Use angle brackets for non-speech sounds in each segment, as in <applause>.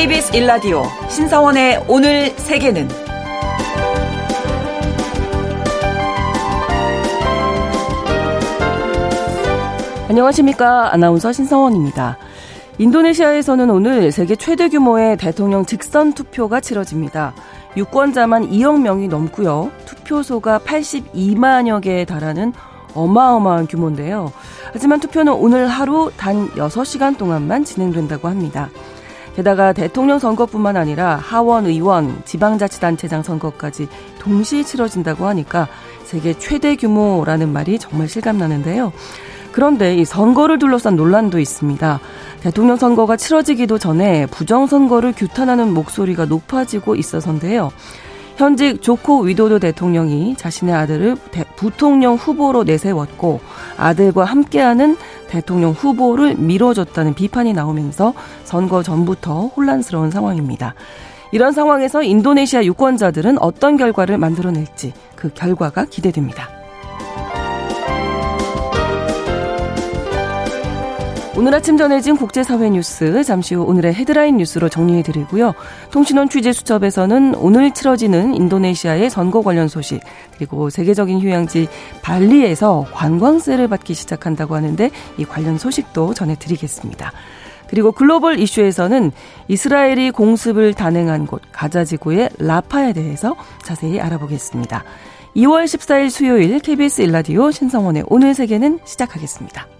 KBS 일라디오 신성원의 오늘 세계는 안녕하십니까. 아나운서 신성원입니다. 인도네시아에서는 오늘 세계 최대 규모의 대통령 직선 투표가 치러집니다. 유권자만 2억 명이 넘고요. 투표소가 82만여 개에 달하는 어마어마한 규모인데요. 하지만 투표는 오늘 하루 단 6시간 동안만 진행된다고 합니다. 게다가 대통령 선거뿐만 아니라 하원 의원, 지방자치단체장 선거까지 동시에 치러진다고 하니까 세계 최대 규모라는 말이 정말 실감나는데요. 그런데 이 선거를 둘러싼 논란도 있습니다. 대통령 선거가 치러지기도 전에 부정선거를 규탄하는 목소리가 높아지고 있어서인데요. 현직 조코 위도도 대통령이 자신의 아들을 부통령 후보로 내세웠고 아들과 함께하는 대통령 후보를 밀어줬다는 비판이 나오면서 선거 전부터 혼란스러운 상황입니다. 이런 상황에서 인도네시아 유권자들은 어떤 결과를 만들어낼지 그 결과가 기대됩니다. 오늘 아침 전해진 국제사회 뉴스 잠시 후 오늘의 헤드라인 뉴스로 정리해드리고요. 통신원 취재 수첩에서는 오늘 치러지는 인도네시아의 선거 관련 소식 그리고 세계적인 휴양지 발리에서 관광세를 받기 시작한다고 하는데 이 관련 소식도 전해드리겠습니다. 그리고 글로벌 이슈에서는 이스라엘이 공습을 단행한 곳 가자지구의 라파에 대해서 자세히 알아보겠습니다. 2월 14일 수요일 KBS 일라디오 신성원의 오늘 세계는 시작하겠습니다.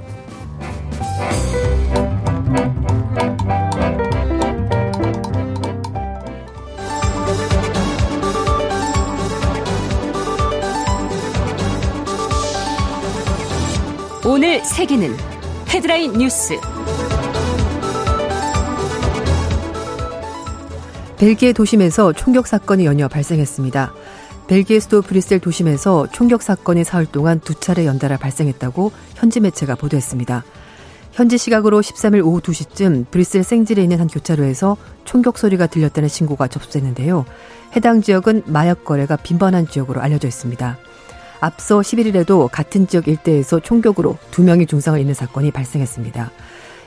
오늘 세계는 헤드라인 뉴스. 벨기에 도심에서 총격 사건이 연이어 발생했습니다. 벨기에 수도 브뤼셀 도심에서 총격 사건이 사흘 동안 두 차례 연달아 발생했다고 현지 매체가 보도했습니다. 현지 시각으로 13일 오후 2시쯤 브뤼셀 생질에 있는 한 교차로에서 총격 소리가 들렸다는 신고가 접수됐는데요. 해당 지역은 마약 거래가 빈번한 지역으로 알려져 있습니다. 앞서 11일에도 같은 지역 일대에서 총격으로 두 명이 중상을 입는 사건이 발생했습니다.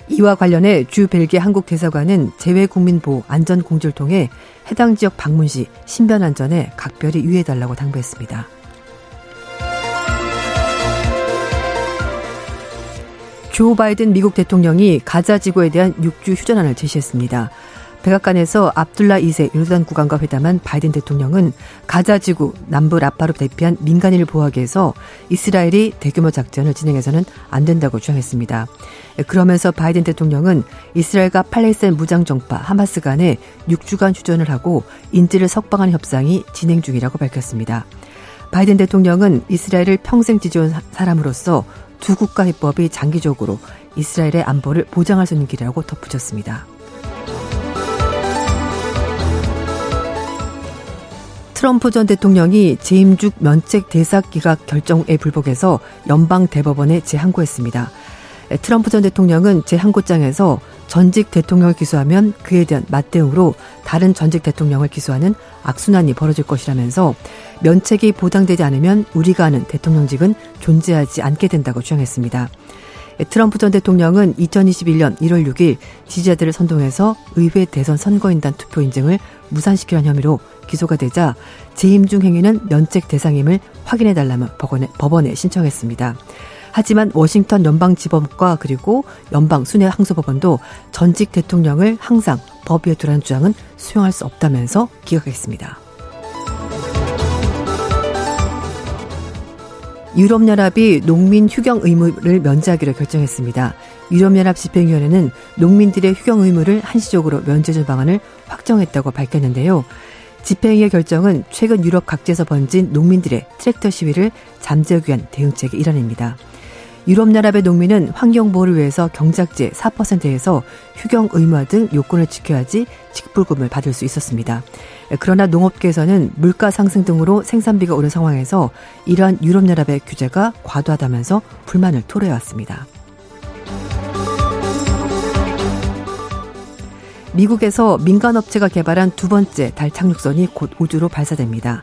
이와 관련해 주 벨기에 한국 대사관은 재외국민보호 안전공지를 통해 해당 지역 방문 시 신변 안전에 각별히 유의해달라고 당부했습니다. 조 바이든 미국 대통령이 가자 지구에 대한 6주 휴전안을 제시했습니다. 백악관에서 압둘라 2세 요르단 국왕과 회담한 바이든 대통령은 가자 지구 남부 라파로 대피한 민간인을 보호하기 위해서 이스라엘이 대규모 작전을 진행해서는 안 된다고 주장했습니다. 그러면서 바이든 대통령은 이스라엘과 팔레스타인 무장 정파 하마스 간에 6주간 휴전을 하고 인질을 석방하는 협상이 진행 중이라고 밝혔습니다. 바이든 대통령은 이스라엘을 평생 지지한 사람으로서 두 국가 해법이 장기적으로 이스라엘의 안보를 보장할 수 있는 길이라고 덧붙였습니다. 트럼프 전 대통령이 재임죽 면책 대사 기각 결정에 불복해서 연방 대법원에 재항고했습니다. 트럼프 전 대통령은 재항고장에서 전직 대통령을 기소하면 그에 대한 맞대응으로 다른 전직 대통령을 기소하는 악순환이 벌어질 것이라면서 면책이 보장되지 않으면 우리가 아는 대통령직은 존재하지 않게 된다고 주장했습니다. 트럼프 전 대통령은 2021년 1월 6일 지지자들을 선동해서 의회 대선 선거인단 투표 인증을 무산시키는 혐의로 기소가 되자 재임 중 행위는 면책 대상임을 확인해달라며 법원에, 법원에 신청했습니다. 하지만 워싱턴 연방지법과 그리고 연방 순회 항소법원도 전직 대통령을 항상 법 위에 두라는 주장은 수용할 수 없다면서 기각했습니다. 유럽연합이 농민 휴경 의무를 면제하기로 결정했습니다. 유럽연합 집행위원회는 농민들의 휴경 의무를 한시적으로 면제줄 방안을 확정했다고 밝혔는데요. 집행위의 결정은 최근 유럽 각지에서 번진 농민들의 트랙터 시위를 잠재우기 위한 대응책의 일환입니다. 유럽연합의 농민은 환경보호를 위해서 경작제 4%에서 휴경 의무화 등 요건을 지켜야지 직불금을 받을 수 있었습니다. 그러나 농업계에서는 물가 상승 등으로 생산비가 오른 상황에서 이러한 유럽연합의 규제가 과도하다면서 불만을 토로해왔습니다. 미국에서 민간업체가 개발한 두 번째 달 착륙선이 곧 우주로 발사됩니다.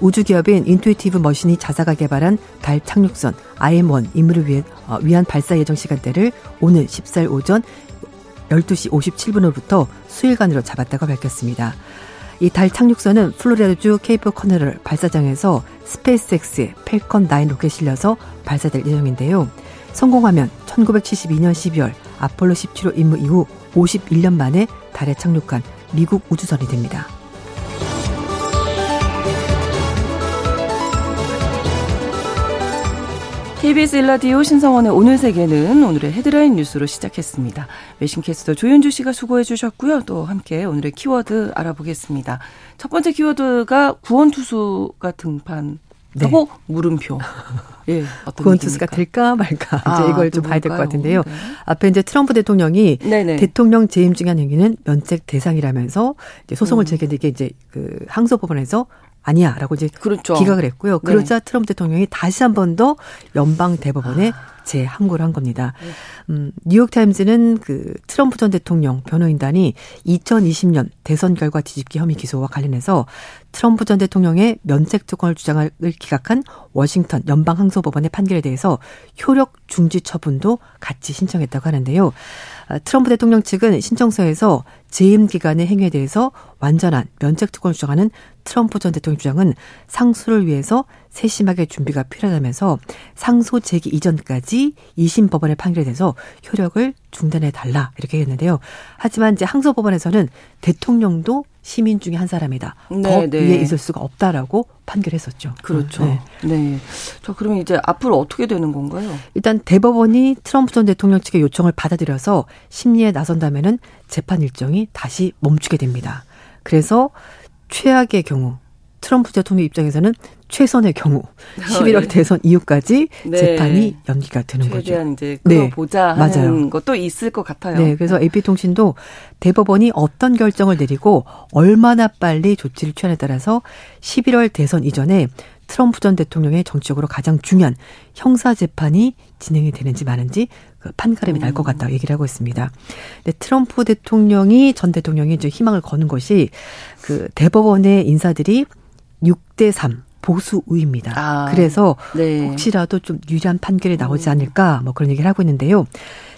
우주기업인 인투이티브 머신이 자사가 개발한 달 착륙선 IM-1 임무를 위해, 어, 위한 발사 예정 시간대를 오늘 14일 오전 12시 57분으로부터 수일간으로 잡았다고 밝혔습니다. 이 달 착륙선은 플로리다주 케이프 커네럴 발사장에서 스페이스X의 펠컨 9 로켓 실려서 발사될 예정인데요. 성공하면 1972년 12월 아폴로 17호 임무 이후 51년 만에 달에 착륙한 미국 우주선이 됩니다. KBS 일라디오 신성원의 오늘 세계는 오늘의 헤드라인 뉴스로 시작했습니다. 외신 캐스터 조윤주 씨가 수고해 주셨고요. 또 함께 오늘의 키워드 알아보겠습니다. 첫 번째 키워드가 구원투수가 등판 하고 네. 물음표. 예, <laughs> 구원투수가 될까 말까 아, 이제 이걸 좀 봐야 될 것 같은데요. 네. 앞에 이제 트럼프 대통령이 네네. 대통령 재임 중한 행위는 면책 대상이라면서 소송을 음. 제기했는데 이게 이제 그 항소법원에서 아니야 라고 이제 그렇죠. 기각을 했고요. 네. 그러자 네. 트럼프 대통령이 다시 한 번 더 연방 대법원에 아. 재항고를 한 겁니다. 네. 음, 뉴욕타임즈는 그 트럼프 전 대통령 변호인단이 2020년 대선 결과 뒤집기 혐의 기소와 관련해서 트럼프 전 대통령의 면책 특권을 주장을 기각한 워싱턴 연방 항소법원의 판결에 대해서 효력 중지 처분도 같이 신청했다고 하는데요. 아, 트럼프 대통령 측은 신청서에서 재임 기간의 행위에 대해서 완전한 면책 특권을 주장하는 트럼프 전 대통령 주장은 상수를 위해서 세심하게 준비가 필요하다면서 상소 제기 이전까지 2심 법원의 판결에 대해서 효력을 중단해 달라 이렇게 했는데요. 하지만 이제 항소 법원에서는 대통령도 시민 중에 한 사람이다. 네, 법 네. 위에 있을 수가 없다라고 판결했었죠. 그렇죠. 네. 네. 자, 그러면 이제 앞으로 어떻게 되는 건가요? 일단 대법원이 트럼프 전 대통령 측의 요청을 받아들여서 심리에 나선다면은 재판 일정이 다시 멈추게 됩니다. 그래서 최악의 경우 트럼프 대통령 입장에서는 최선의 경우 11월 네. 대선 이후까지 네. 재판이 연기가 되는 최대한 거죠. 최대한 이제 끌어보자 네. 하는 맞아요. 것도 있을 것 같아요. 네, 그래서 AP통신도 대법원이 어떤 결정을 내리고 얼마나 빨리 조치를 취하에 따라서 11월 대선 이전에 트럼프 전 대통령의 정치적으로 가장 중요한 형사 재판이 진행이 되는지 마는지 그 판가름이 날 것 같다 얘기를 하고 있습니다. 근데 트럼프 대통령이 전 대통령이 이제 희망을 거는 것이 그 대법원의 인사들이 6대 3 보수 우입니다. 아, 그래서 네. 혹시라도 좀 유리한 판결이 나오지 음. 않을까 뭐 그런 얘기를 하고 있는데요.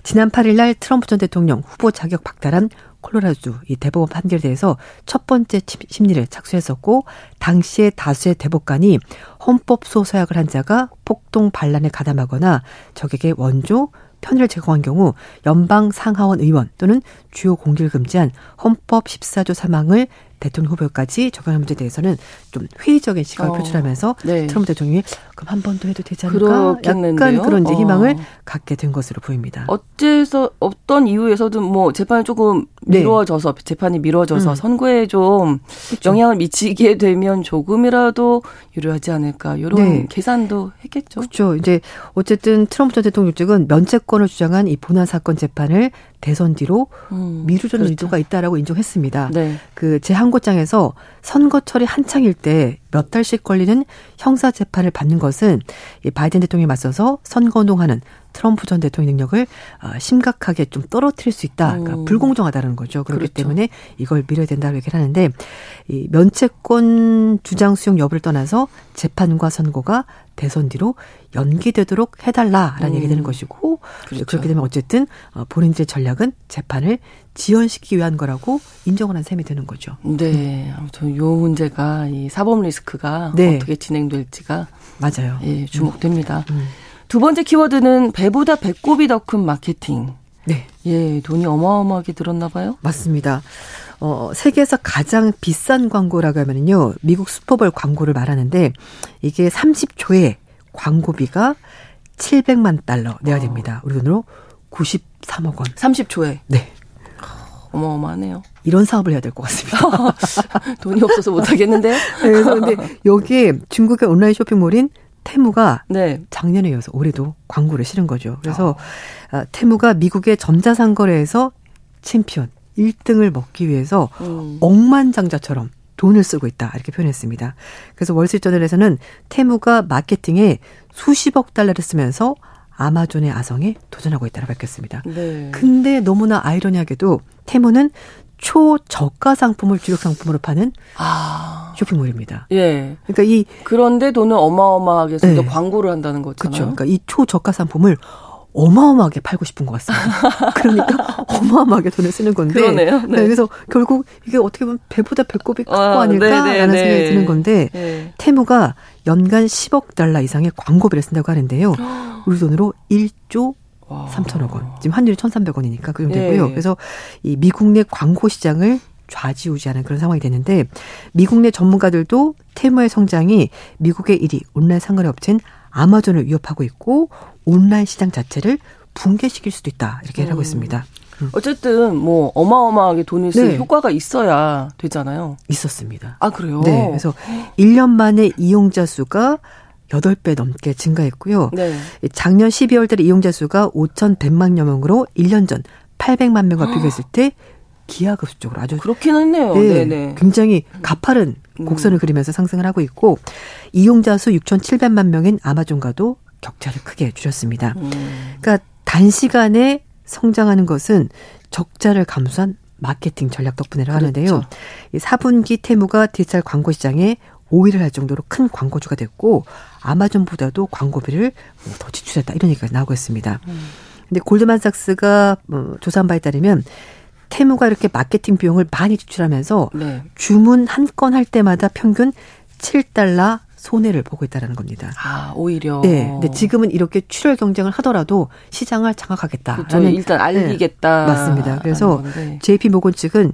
지난 8일 날 트럼프 전 대통령 후보 자격 박탈한 콜로라주 이 대법원 판결에 대해서 첫 번째 심리를 착수했었고 당시에 다수의 대법관이 헌법 소서약을 한 자가 폭동 반란에 가담하거나 적에게 원조 편의를 제공한 경우 연방 상하원 의원 또는 주요 공개를 금지한 헌법 14조 사망을 대통령 후보까지 적용하는 문제에 대해서는 좀 회의적인 시각을 어, 표출하면서 네. 트럼프 대통령이 그럼 한 번 더 해도 되지 않을까? 약간 그런 이제 희망을 어. 갖게 된 것으로 보입니다. 어째서 어떤 이유에서든 뭐 재판이 조금 네. 미뤄져서 네. 재판이 미뤄져서 음. 선거에 좀 그렇죠. 영향을 미치게 되면 조금이라도 유리하지 않을까 이런 네. 계산도 했겠죠. 그렇죠. 이제 어쨌든 트럼프 전 대통령 측은 면책권을 주장한 이 본안 사건 재판을 대선 뒤로 음, 미루려는 그렇죠. 의도가 있다라고 인정했습니다. 네. 그 제항고장에서 선거철이 한창일 때 몇 달씩 걸리는 형사 재판을 받는 것은 이 바이든 대통령에 맞서서 선거운동하는 트럼프 전 대통령 능력을 어, 심각하게 좀 떨어뜨릴 수 있다. 그러니까 음. 불공정하다는 거죠. 그렇기 그렇죠. 때문에 이걸 미뤄야 된다고 얘기를 하는데 이 면책권 주장 수용 여부를 떠나서 재판과 선고가 대선 뒤로 연기되도록 해달라라는 음. 얘기 되는 것이고 그렇죠. 그렇게 되면 어쨌든 어, 본인들의 전략은 재판을 지연시키기 위한 거라고 인정을 한 셈이 되는 거죠. 네, 아무튼 요 문제가 이 사법 리스크가 네. 어떻게 진행될지가 맞아요. 예, 주목됩니다. 음. 두 번째 키워드는 배보다 배꼽이 더 큰 마케팅. 네. 예, 돈이 어마어마하게 들었나 봐요. 맞습니다. 어, 세계에서 가장 비싼 광고라고 하면은요, 미국 슈퍼볼 광고를 말하는데, 이게 30초에 광고비가 700만 달러 내야 됩니다. 우리 돈으로 93억 원. 30초에? 네. 어마어마하네요. 이런 사업을 해야 될 것 같습니다. <laughs> 돈이 없어서 못 하겠는데. 네, 그래서 근데 여기에 중국의 온라인 쇼핑몰인 테무가 네. 작년에 이어서 올해도 광고를 실은 거죠. 그래서 어. 테무가 미국의 전자상거래에서 챔피언 1등을 먹기 위해서 음. 억만장자처럼 돈을 쓰고 있다 이렇게 표현했습니다. 그래서 월스트리트저널에서는 테무가 마케팅에 수십억 달러를 쓰면서 아마존의 아성에 도전하고 있다고 밝혔습니다. 네. 근데 너무나 아이러니하게도 테무는 초저가 상품을 주력 상품으로 파는 아. 쇼핑몰입니다. 예. 그러니까 이 그런데 돈을 어마어마하게 써서 네. 광고를 한다는 거잖아요. 그렇죠. 그러니까 이 초저가 상품을 어마어마하게 팔고 싶은 것 같습니다. <laughs> 그러니까 어마어마하게 돈을 쓰는 건데. 그러네요. 네. 네. 그래서 결국 이게 어떻게 보면 배보다 배꼽이 큰거 아, 아닐까라는 네, 네, 생각이 드는 건데 네. 테무가 연간 10억 달러 이상의 광고비를 쓴다고 하는데요. <gasps> 우리 돈으로 1조 3천억 원. 지금 환율이 1,300원이니까 그 정도 되고요. 네. 그래서 이 미국 내 광고 시장을 좌지우지하는 그런 상황이 되는데 미국 내 전문가들도 테무의 성장이 미국의 1위 온라인 상거래 업체인 아마존을 위협하고 있고 온라인 시장 자체를 붕괴시킬 수도 있다 이렇게 음. 하고 있습니다. 음. 어쨌든 뭐 어마어마하게 돈을 쓸 네. 효과가 있어야 되잖아요. 있었습니다. 아 그래요? 네. 그래서 1년 만에 이용자 수가 8배 넘게 증가했고요. 네. 작년 12월 달에 이용자 수가 5,100만여 명으로 1년 전 800만 명과 비교했을 때 기하급수 적으로 아주 그렇긴 했네요. 네, 네네. 굉장히 가파른 음. 곡선을 그리면서 상승을 하고 있고 이용자 수 6,700만 명인 아마존과도 격차를 크게 줄였습니다. 음. 그러니까 단시간에 성장하는 것은 적자를 감수한 마케팅 전략 덕분이라고 그렇죠. 하는데요. 4분기 테무가 디지털 광고 시장에 5위를 할 정도로 큰 광고주가 됐고 아마존보다도 광고비를 더 지출했다 이런 얘기가 나오고 있습니다. 음. 근데 골드만삭스가 뭐 조사한 바에 따르면 테무가 이렇게 마케팅 비용을 많이 지출하면서 네. 주문 한 건 할 때마다 평균 7달러 손해를 보고 있다라는 겁니다. 아, 오히려. 네. 근데 지금은 이렇게 출혈 경쟁을 하더라도 시장을 장악하겠다. 그렇죠. 일단 알리겠다. 네, 맞습니다. 그래서 JP 모건 측은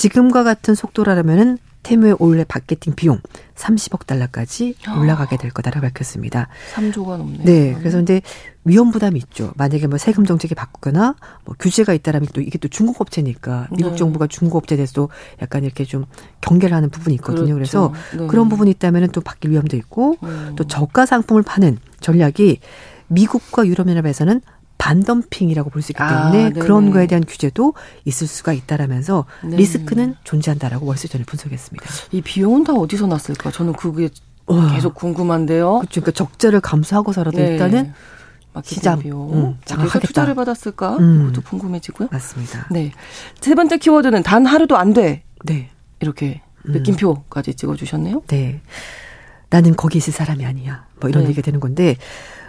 지금과 같은 속도라면은 테무의 올해 마케팅 비용 30억 달러까지 올라가게 될 거다라고 밝혔습니다. 3조가 넘네요. 네. 그래서 근데 위험 부담이 있죠. 만약에 뭐 세금 정책이 바꾸거나 뭐 규제가 있다라면 또 이게 또 중국 업체니까 미국 네. 정부가 중국 업체에 대해서도 약간 이렇게 좀 경계를 하는 부분이 있거든요. 그렇죠. 그래서 네. 그런 부분이 있다면 또 바뀔 위험도 있고 음. 또 저가 상품을 파는 전략이 미국과 유럽연합에서는 반덤핑이라고 볼 수 있기 아, 때문에 아, 그런 거에 대한 규제도 있을 수가 있다라면서 네. 리스크는 존재한다라고 월스전에 분석했습니다. 이 비용은 다 어디서 났을까? 저는 그게 계속 궁금한데요. 그렇죠. 그러니까 적자를 감수하고서라도 네. 일단은 시장 비용 음, 장악하겠다. 투자를 받았을까? 음. 그것도 궁금해지고요. 맞습니다. 네. 세 번째 키워드는 단 하루도 안 돼. 네. 이렇게 음. 느낌표까지 찍어주셨네요. 네. 나는 거기 있을 사람이 아니야. 뭐 이런 네. 얘기가 되는 건데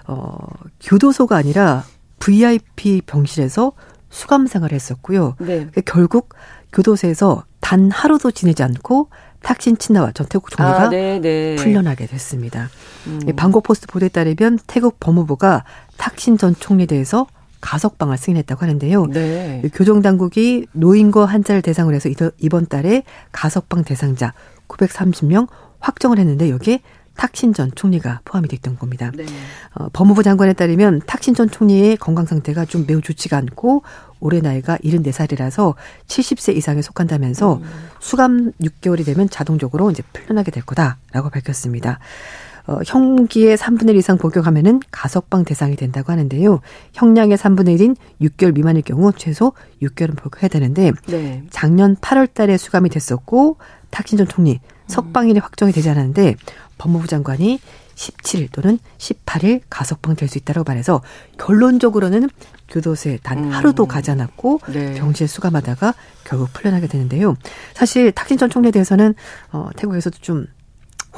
어, 교도소가 아니라 VIP 병실에서 수감 생활을 했었고요. 네. 결국 교도소에서 단 하루도 지내지 않고 탁신 친나와 전 태국 총리가 아, 네, 네. 풀려나게 됐습니다. 음. 방콕 포스트 보도에 따르면 태국 법무부가 탁신 전 총리에 대해서 가석방을 승인했다고 하는데요. 네. 교정 당국이 노인과 환자를 대상으로 해서 이번 달에 가석방 대상자 930명 확정을 했는데 여기에 탁신 전 총리가 포함이 됐던 겁니다. 네. 어, 법무부 장관에 따르면 탁신 전 총리의 건강 상태가 좀 매우 좋지가 않고 올해 나이가 74살이라서 70세 이상에 속한다면서 음. 수감 6개월이 되면 자동적으로 이제 풀려나게 될 거다라고 밝혔습니다. 어, 형기의 3분의 1 이상 복용하면은 가석방 대상이 된다고 하는데요. 형량의 3분의 1인 6개월 미만일 경우 최소 6개월은 복용해야 되는데 네. 작년 8월 달에 수감이 됐었고 탁신 전 총리 석방일이 확정이 되지 않았는데 법무부 장관이 17일 또는 18일 가석방 될 수 있다고 말해서 결론적으로는 교도소에 단 음. 하루도 가지 않았고 네. 병실에 수감하다가 결국 풀려나게 되는데요. 사실 탁신 전 총리에 대해서는 어 태국에서도 좀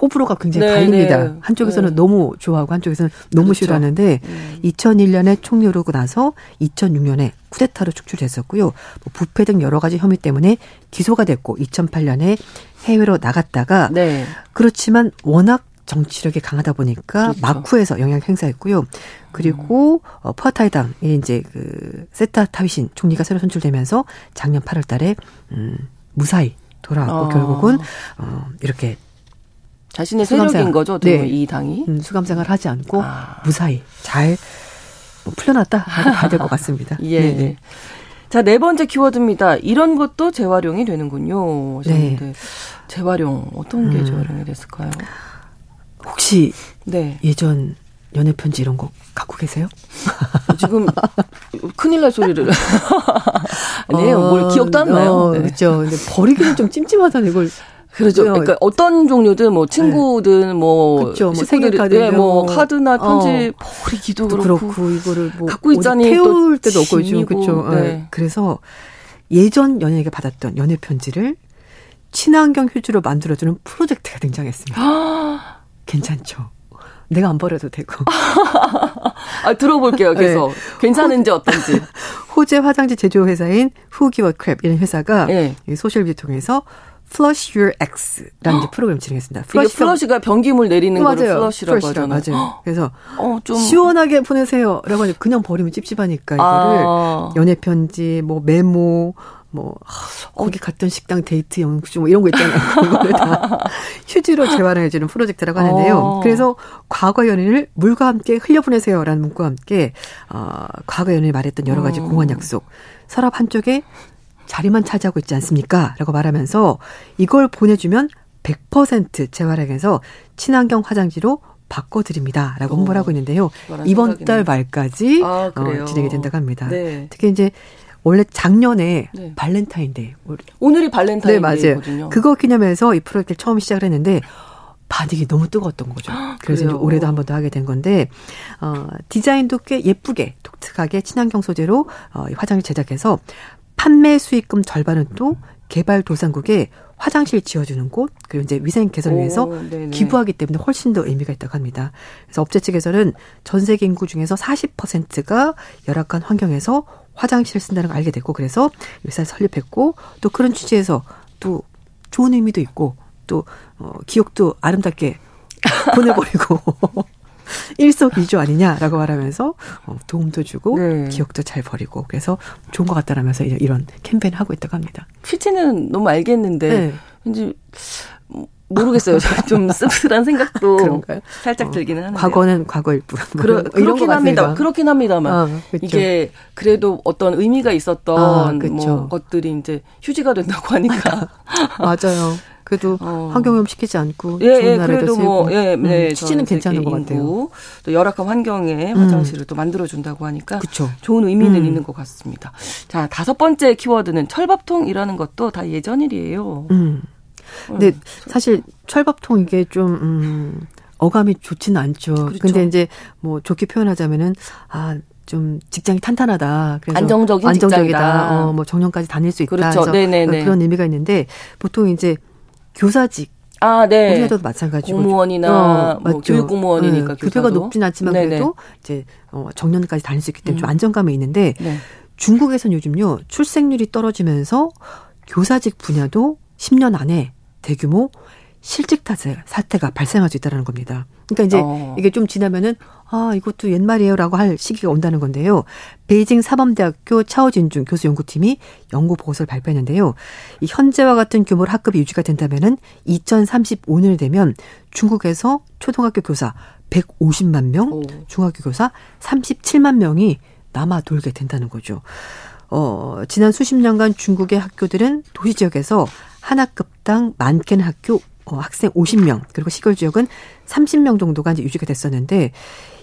호불호가 굉장히 네, 갈립니다. 네. 한쪽에서는 네. 너무 좋아하고 한쪽에서는 너무 그렇죠. 싫어하는데 음. 2001년에 총리 오르고 나서 2006년에 쿠데타로 축출됐었고요. 뭐 부패 등 여러 가지 혐의 때문에 기소가 됐고 2008년에 해외로 나갔다가 네. 그렇지만 워낙 정치력이 강하다 보니까 그렇죠. 마쿠에서 영향 행사했고요. 그리고 음. 어, 푸아타이당에 이제 그 세타 타위신 총리가 새로 선출되면서 작년 8월 달에 음 무사히 돌아왔고 어. 결국은 어 이렇게 자신의 세력인 거죠, 네. 이 당이. 음, 수감 생활 하지 않고 아. 무사히 잘 뭐 풀려났다 하고 봐야 될 것 같습니다. <laughs> 예. 네, 네. 자, 네 번째 키워드입니다. 이런 것도 재활용이 되는군요. 네. 재활용, 어떤 게 음. 재활용이 됐을까요? 혹시 네. 예전 연애 편지 이런 거 갖고 계세요? <laughs> 지금 큰일 날 소리를 <laughs> 아니에요. 어, 뭘 기억도 안 나요. 어, 네. 그렇죠. 근데 버리기는 좀 찜찜하다는 이걸 그렇죠. 그러니까 어떤 종류든 뭐 친구든 네. 뭐 그렇죠. 뭐 생일 카드, 네, 뭐 카드나 편지 어. 버리기도 그렇고, 그렇고 이거를 뭐 갖고 있자니 태울 때도 없고 지금 그렇죠. 네. 그래서 예전 연인에게 받았던 연애 편지를 친환경 휴지로 만들어주는 프로젝트가 등장했습니다. 괜찮죠. 내가 안 버려도 되고. <laughs> 아, 들어볼게요, 계속. 네. 괜찮은지 어떤지. <laughs> 호주 화장지 제조 회사인 Who Gives A Crap 이런 회사가 네. 소셜미디어 통해서 Flush Your Ex라는 프로그램 진행했습니다. flush 이게 flush가 변기물 내리는 맞아요. 거를 flush라고 하잖아요. 맞아요. 그래서 어, 좀 시원하게 보내세요라고 하니 그냥 버리면 찝찝하니까 이거를 아. 연애 편지, 뭐 메모, 뭐 거기 갔던 식당 데이트 영수 뭐 이런 거 있잖아요. <laughs> 그거를 다 <laughs> 휴지로 재활용해 주는 프로젝트라고 하는데요. 어. 그래서 과거 연인을 물과 함께 흘려보내세요라는 문구와 함께 어, 과거 연인이 말했던 여러 가지 어. 공원 약속 서랍 한쪽에 자리만 차지하고 있지 않습니까? 라고 말하면서 이걸 보내주면 100% 재활용해서 친환경 화장지로 바꿔드립니다. 라고 홍보를 하고 있는데요. 이번. 달 말까지 아, 어, 진행이 된다고 합니다. 네. 특히 이제 원래 작년에 네. 발렌타인데이. 오늘이 발렌타인데이거든요. 네, 맞아요. 그거 기념해서 이 프로젝트를 처음 시작을 했는데 반응이 너무 뜨거웠던 거죠. 그래서 이제 올해도 한 번 더 하게 된 건데 어 디자인도 꽤 예쁘게 독특하게 친환경 소재로 어 화장을 제작해서 판매 수익금 절반은 또 개발 도상국에 화장실 지어주는 곳, 그리고 이제 위생 개선을 위해서 오, 기부하기 때문에 훨씬 더 의미가 있다고 합니다. 그래서 업체 측에서는 전 세계 인구 중에서 40%가 열악한 환경에서 화장실을 쓴다는 걸 알게 됐고, 그래서 회사를 설립했고, 또 그런 취지에서 또 좋은 의미도 있고, 또, 어, 기억도 아름답게 <laughs> 보내버리고, 일석이조 아니냐라고 말하면서 어, 도움도 주고 네. 기억도 잘 버리고 그래서 좋은 것 같다라면서 이런 캠페인을 하고 있다고 합니다. 취지는 너무 알겠는데 네. 왠지 모르겠어요. 좀 <laughs> 씁쓸한 생각도 그런가요? 살짝 어, 들기는 하는데. 과거는 과거일 뿐. 그러, 그렇긴 합니다. 그렇긴 합니다만. 아, 그렇죠. 이게 그래도 어떤 의미가 있었던 아, 뭐 것들이 이제 휴지가 된다고 하니까. <laughs> 맞아요. 그래도 어. 환경오염 시키지 않고 예, 좋은 예, 쓰고 뭐, 예, 네, 음, 취지는 괜찮은 것 같아요. 또 열악한 환경에 음. 화장실을 또 만들어 준다고 하니까 그쵸. 좋은 의미는 음. 있는 것 같습니다. 자 다섯 번째 키워드는 철밥통이라는 것도 다 예전 일이에요. 음. 근데 음. 사실 철밥통 이게 좀 음, 어감이 좋지는 않죠. 그렇죠. 근데 이제 뭐 좋게 표현하자면은 아. 좀 직장이 탄탄하다. 그래서 안정적인 안정적이다. 직장이다. 어, 뭐 정년까지 다닐 수 있다. 그렇죠. 네네네. 그런 의미가 있는데 보통 이제 교사직 아, 네. 우리나라도 마찬가지고 공무원이나 어, 뭐 교육 공무원이니까 네. 교수가 높진 않지만 네네. 그래도 이제 어, 정년까지 다닐 수 있기 때문에 음. 좀 안정감이 있는데 네. 중국에서는 요즘요 출생률이 떨어지면서 교사직 분야도 10년 안에 대규모 실직 타세 사태가 발생할 수 있다는 겁니다. 그러니까 이제 어. 이게 좀 지나면은 아 이것도 옛말이에요라고 할 시기가 온다는 건데요. 베이징 사범대학교 차오진중 교수 연구팀이 연구 보고서를 발표했는데요. 이 현재와 같은 규모로 학급이 유지가 된다면은 2035년이 되면 중국에서 초등학교 교사 150만 명, 오. 중학교 교사 37만 명이 남아 돌게 된다는 거죠. 어, 지난 수십 년간 중국의 학교들은 도시 지역에서 한 학급당 많게는 학교 어, 학생 50명 그리고 시골 지역은 30명 정도가 이제 유지가 됐었는데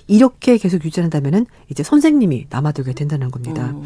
이렇게 계속 유지한다면은 이제 선생님이 남아들게 된다는 겁니다. 음.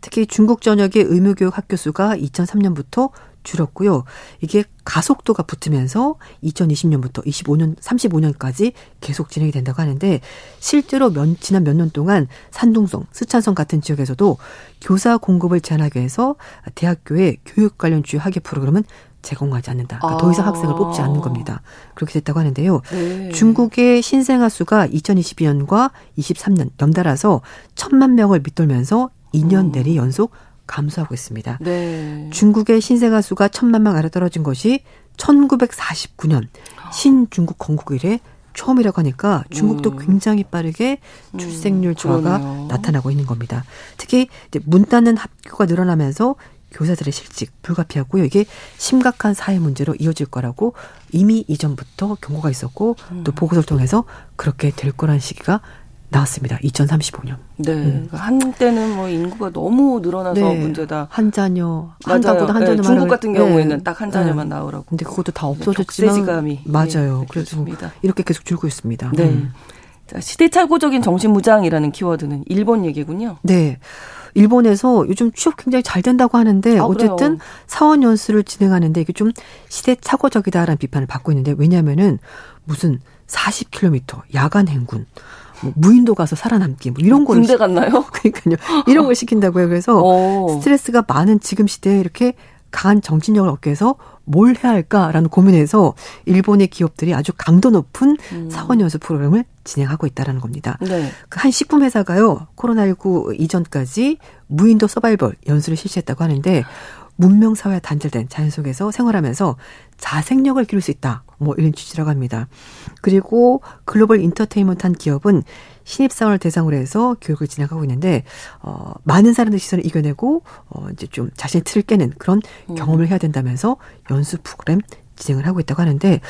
특히 중국 전역의 의무교육 학교 수가 2003년부터 줄었고요. 이게 가속도가 붙으면서 2020년부터 25년, 35년까지 계속 진행이 된다고 하는데 실제로 면, 지난 몇 년 동안 산둥성, 스촨성 같은 지역에서도 교사 공급을 제한하기 위해서 대학교의 교육 관련 주요 학예 프로그램은 제공하지 않는다. 그러니까 아. 더 이상 학생을 뽑지 않는 겁니다. 그렇게 됐다고 하는데요. 네. 중국의 신생아 수가 2022년과 23년 연달아서 천만 명을 밑돌면서 2년 음. 내리 연속 감소하고 있습니다. 네. 중국의 신생아 수가 천만 명 아래 떨어진 것이 1949년 신중국 건국 이래 처음이라고 하니까 중국도 음. 굉장히 빠르게 음, 출생률 저하가 음, 나타나고 있는 겁니다. 특히 이제 문 닫는 학교가 늘어나면서 교사들의 실직 불가피하고요. 이게 심각한 사회 문제로 이어질 거라고 이미 이전부터 경고가 있었고 음. 또 보고서를 통해서 그렇게 될 거란 시기가 나왔습니다. 2035년. 네. 음. 한때는 뭐 인구가 너무 늘어나서 네. 문제다. 한 자녀, 한 가구도 한 자녀. 네. 중국 같은 경우에는 네. 딱한 자녀만 나오라고. 근데 그것도 다 없어졌지만 네, 맞아요. 그래서 이렇게 계속 줄고 있습니다. 네. 음. 자, 시대착오적인 정신무장이라는 키워드는 일본 얘기군요. 네. 일본에서 요즘 취업 굉장히 잘 된다고 하는데 아, 어쨌든 사원 연수를 진행하는데 이게 좀 시대착오적이다라는 비판을 받고 있는데 왜냐하면은 무슨 40km 야간 행군 뭐 무인도 가서 살아남기 뭐 이런 걸 군대 갔나요? <laughs> 그러니까요. 이런 걸 시킨다고요. 그래서 오. 어. 스트레스가 많은 지금 시대에 이렇게 강한 정신력을 얻기 위해서 뭘 해야 할까라는 고민에서 일본의 기업들이 아주 강도 높은 음. 사원 연수 프로그램을 진행하고 있다라는 겁니다. 네. 그한 식품 회사가요. 코로나19 이전까지 무인도 서바이벌 연수를 실시했다고 하는데 문명 사회와 단절된 자연 속에서 생활하면서 자생력을 기를 수 있다. 뭐 이런 취지라고 합니다. 그리고 글로벌 인터테인먼트 한 기업은 신입사원을 대상으로 해서 교육을 진행하고 있는데 어 많은 사람들 시선을 이겨내고 어 이제 좀 자신의 틀을 깨는 그런 음. 경험을 해야 된다면서 연수 프로그램 진행을 하고 있다고 하는데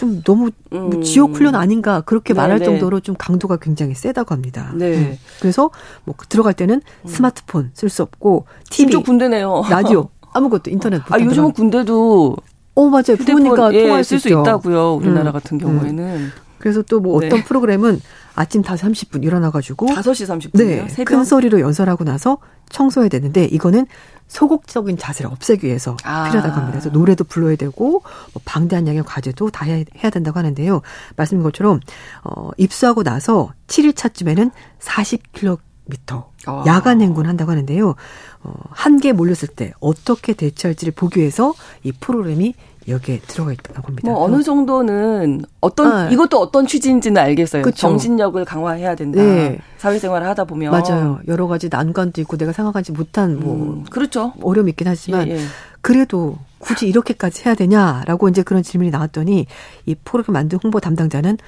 좀 너무 음. 지옥 훈련 아닌가 그렇게 말할 네네. 정도로 좀 강도가 굉장히 세다고 합니다. 네. 음. 그래서 뭐 들어갈 때는 음. 스마트폰 쓸 수 없고 TV, 진짜 군대네요. 라디오 <laughs> 아무것도 인터넷. 아 요즘은 군대도 어 맞아요. 부모니까 예, 통화할 쓸수 있다고요. 우리나라 음. 같은 경우에는. 그래서 또 뭐 어떤 네. 프로그램은 아침 5시 30분 일어나가지고 5시 30분 네, 큰 소리로 연설하고 나서 청소해야 되는데 이거는 소극적인 자세를 없애기 위해서 아. 필요하다고 합니다. 그래서 노래도 불러야 되고 뭐 방대한 양의 과제도 다 해야, 해야 된다고 하는데요. 말씀인 것처럼 어 입수하고 나서 7일차쯤에는 40km 아. 야간 행군한다고 하는데요. 어, 한개 몰렸을 때 어떻게 대처할지를 보기 위해서 이 프로그램이 여기에 들어가 있다고 합니다. 뭐 어느 정도는 어떤 아. 이것도 어떤 취지인지는 알겠어요. 그쵸. 정신력을 강화해야 된다. 네. 사회생활을 하다 보면 맞아요. 여러 가지 난관도 있고 내가 생각하지 못한 뭐 음, 그렇죠. 어려움이 있긴 하지만 예, 예. 그래도 굳이 이렇게까지 해야 되냐라고 이제 그런 질문이 나왔더니 이 프로그램 만든 홍보 담당자는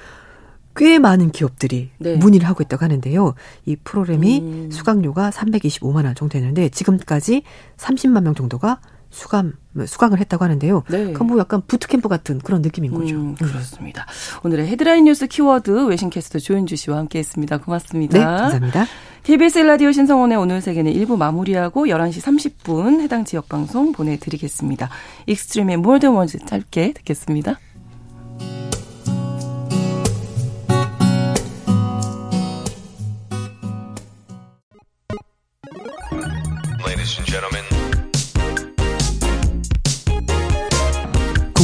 꽤 많은 기업들이 네. 문의를 하고 있다고 하는데요. 이 프로그램이 음. 수강료가 325만 원 정도 되는데 지금까지 30만 명 정도가 수강 수강을 했다고 하는데요. 네. 그뭐 약간 부트캠프 같은 그런 느낌인 거죠. 음, 그렇습니다. 오늘의 헤드라인 뉴스 키워드 외신캐스터 조윤주 씨와 함께했습니다. 고맙습니다. 네, 감사합니다. KBS 라디오 신성원의 오늘 세계는 1부 마무리하고 11시 30분 해당 지역 방송 보내드리겠습니다. Extreme의 More Than Words 짧게 듣겠습니다.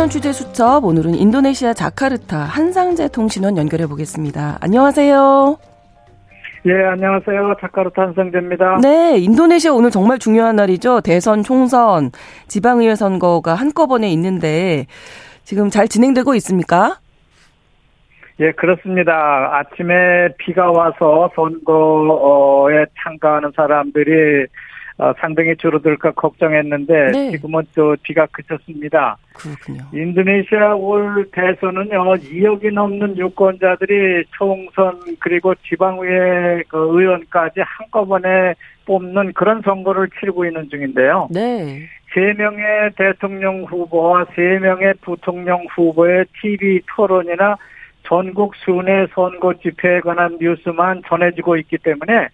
통신원 취재 수첩 오늘은 인도네시아 자카르타 한상재 통신원 연결해 보겠습니다. 안녕하세요. 예, 안녕하세요. 자카르타 한상재입니다. 네, 인도네시아 오늘 정말 중요한 날이죠. 대선, 총선, 지방의회 선거가 한꺼번에 있는데 지금 잘 진행되고 있습니까? 예, 그렇습니다. 아침에 비가 와서 선거에 참가하는 사람들이 어, 상당히 줄어들까 걱정했는데 네. 지금은 또 비가 그쳤습니다. 그렇군요. 인도네시아 올 대선은요 2억이 넘는 유권자들이 총선 그리고 지방의회 그 의원까지 한꺼번에 뽑는 그런 선거를 치르고 있는 중인데요. 네. 세 명의 대통령 후보와 세 명의 부통령 후보의 TV 토론이나 전국 순회 선거 집회에 관한 뉴스만 전해지고 있기 때문에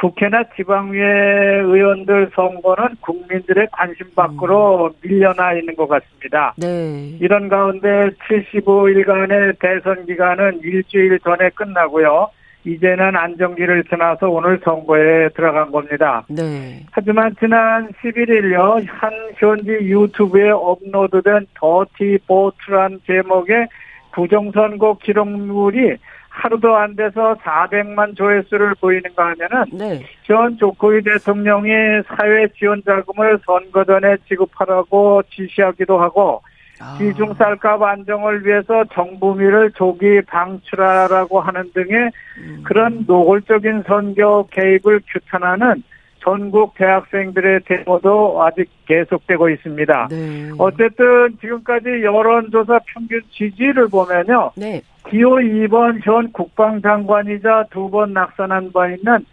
국회나 지방의회 의원들 선거는 국민들의 관심 밖으로 음. 밀려나 있는 것 같습니다. 네. 이런 가운데 75일간의 대선 기간은 일주일 전에 끝나고요. 이제는 안정기를 지나서 오늘 선거에 들어간 겁니다. 네. 하지만 지난 11일요, 한 현지 유튜브에 업로드된 더티 보트란 제목의 부정선거 기록물이 하루도 안 돼서 400만 조회수를 보이는가 하면은 네. 전 조코이 대통령이 사회 지원 자금을 선거 전에 지급하라고 지시하기도 하고 아. 시중 쌀값 안정을 위해서 정부미를 조기 방출하라고 하는 등의 음. 그런 노골적인 선거 개입을 규탄하는 전국 대학생들의 데모도 아직 계속되고 있습니다. 네. 어쨌든 지금까지 여론조사 평균 지지를 보면요. 네. 기호 2번 현 국방장관이자 두 번 낙선한 바 있는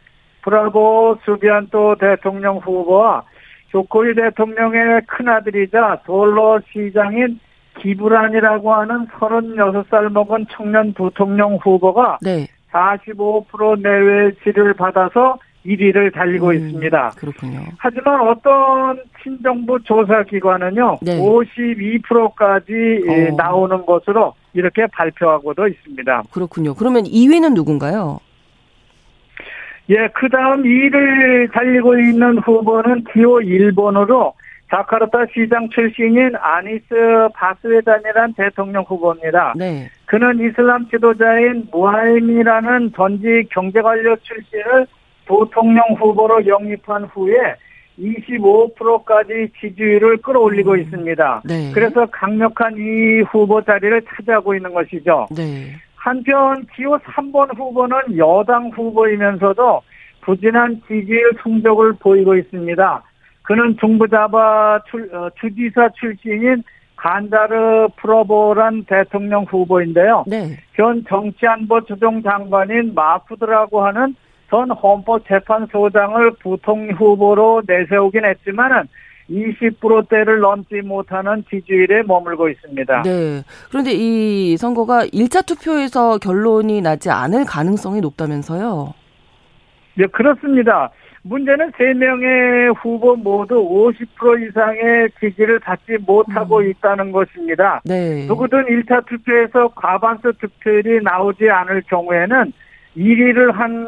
브라보 수비안토 대통령 후보와 조코리 대통령의 큰아들이자 서울로 시장인 기브란이라고 하는 36살 먹은 청년 부통령 후보가 네. 45% 내외의 지를 받아서 1위를 달리고 음, 있습니다. 그렇군요. 하지만 어떤 친정부 조사기관은요, 네. 52%까지 어. 나오는 것으로 이렇게 발표하고도 있습니다. 그렇군요. 그러면 2위는 누군가요? 예, 그 다음 2위를 달리고 있는 후보는 기호 1번으로 자카르타 시장 출신인 아니스 바스웨단이란 대통령 후보입니다. 네. 그는 이슬람 지도자인 무하임이라는 전직 경제관료 출신을 부통령 후보로 영입한 후에 25%까지 지지율을 끌어올리고 있습니다. 네. 그래서 강력한 이 후보 자리를 차지하고 있는 것이죠. 네. 한편 기호 3번 후보는 여당 후보이면서도 부진한 지지율 성적을 보이고 있습니다. 그는 중부자바 출, 어, 주지사 출신인 간다르 프로보란 대통령 후보인데요. 네. 현 정치안보 조정 장관인 마푸드라고 하는 전 헌법재판소장을 부통 후보로 내세우긴 했지만은 20%대를 넘지 못하는 지지율에 머물고 있습니다. 네. 그런데 이 선거가 1차 투표에서 결론이 나지 않을 가능성이 높다면서요? 네, 그렇습니다. 문제는 세 명의 후보 모두 50% 이상의 지지를 받지 못하고 음. 있다는 것입니다. 네. 누구든 1차 투표에서 과반수 득표율이 나오지 않을 경우에는 1위를 한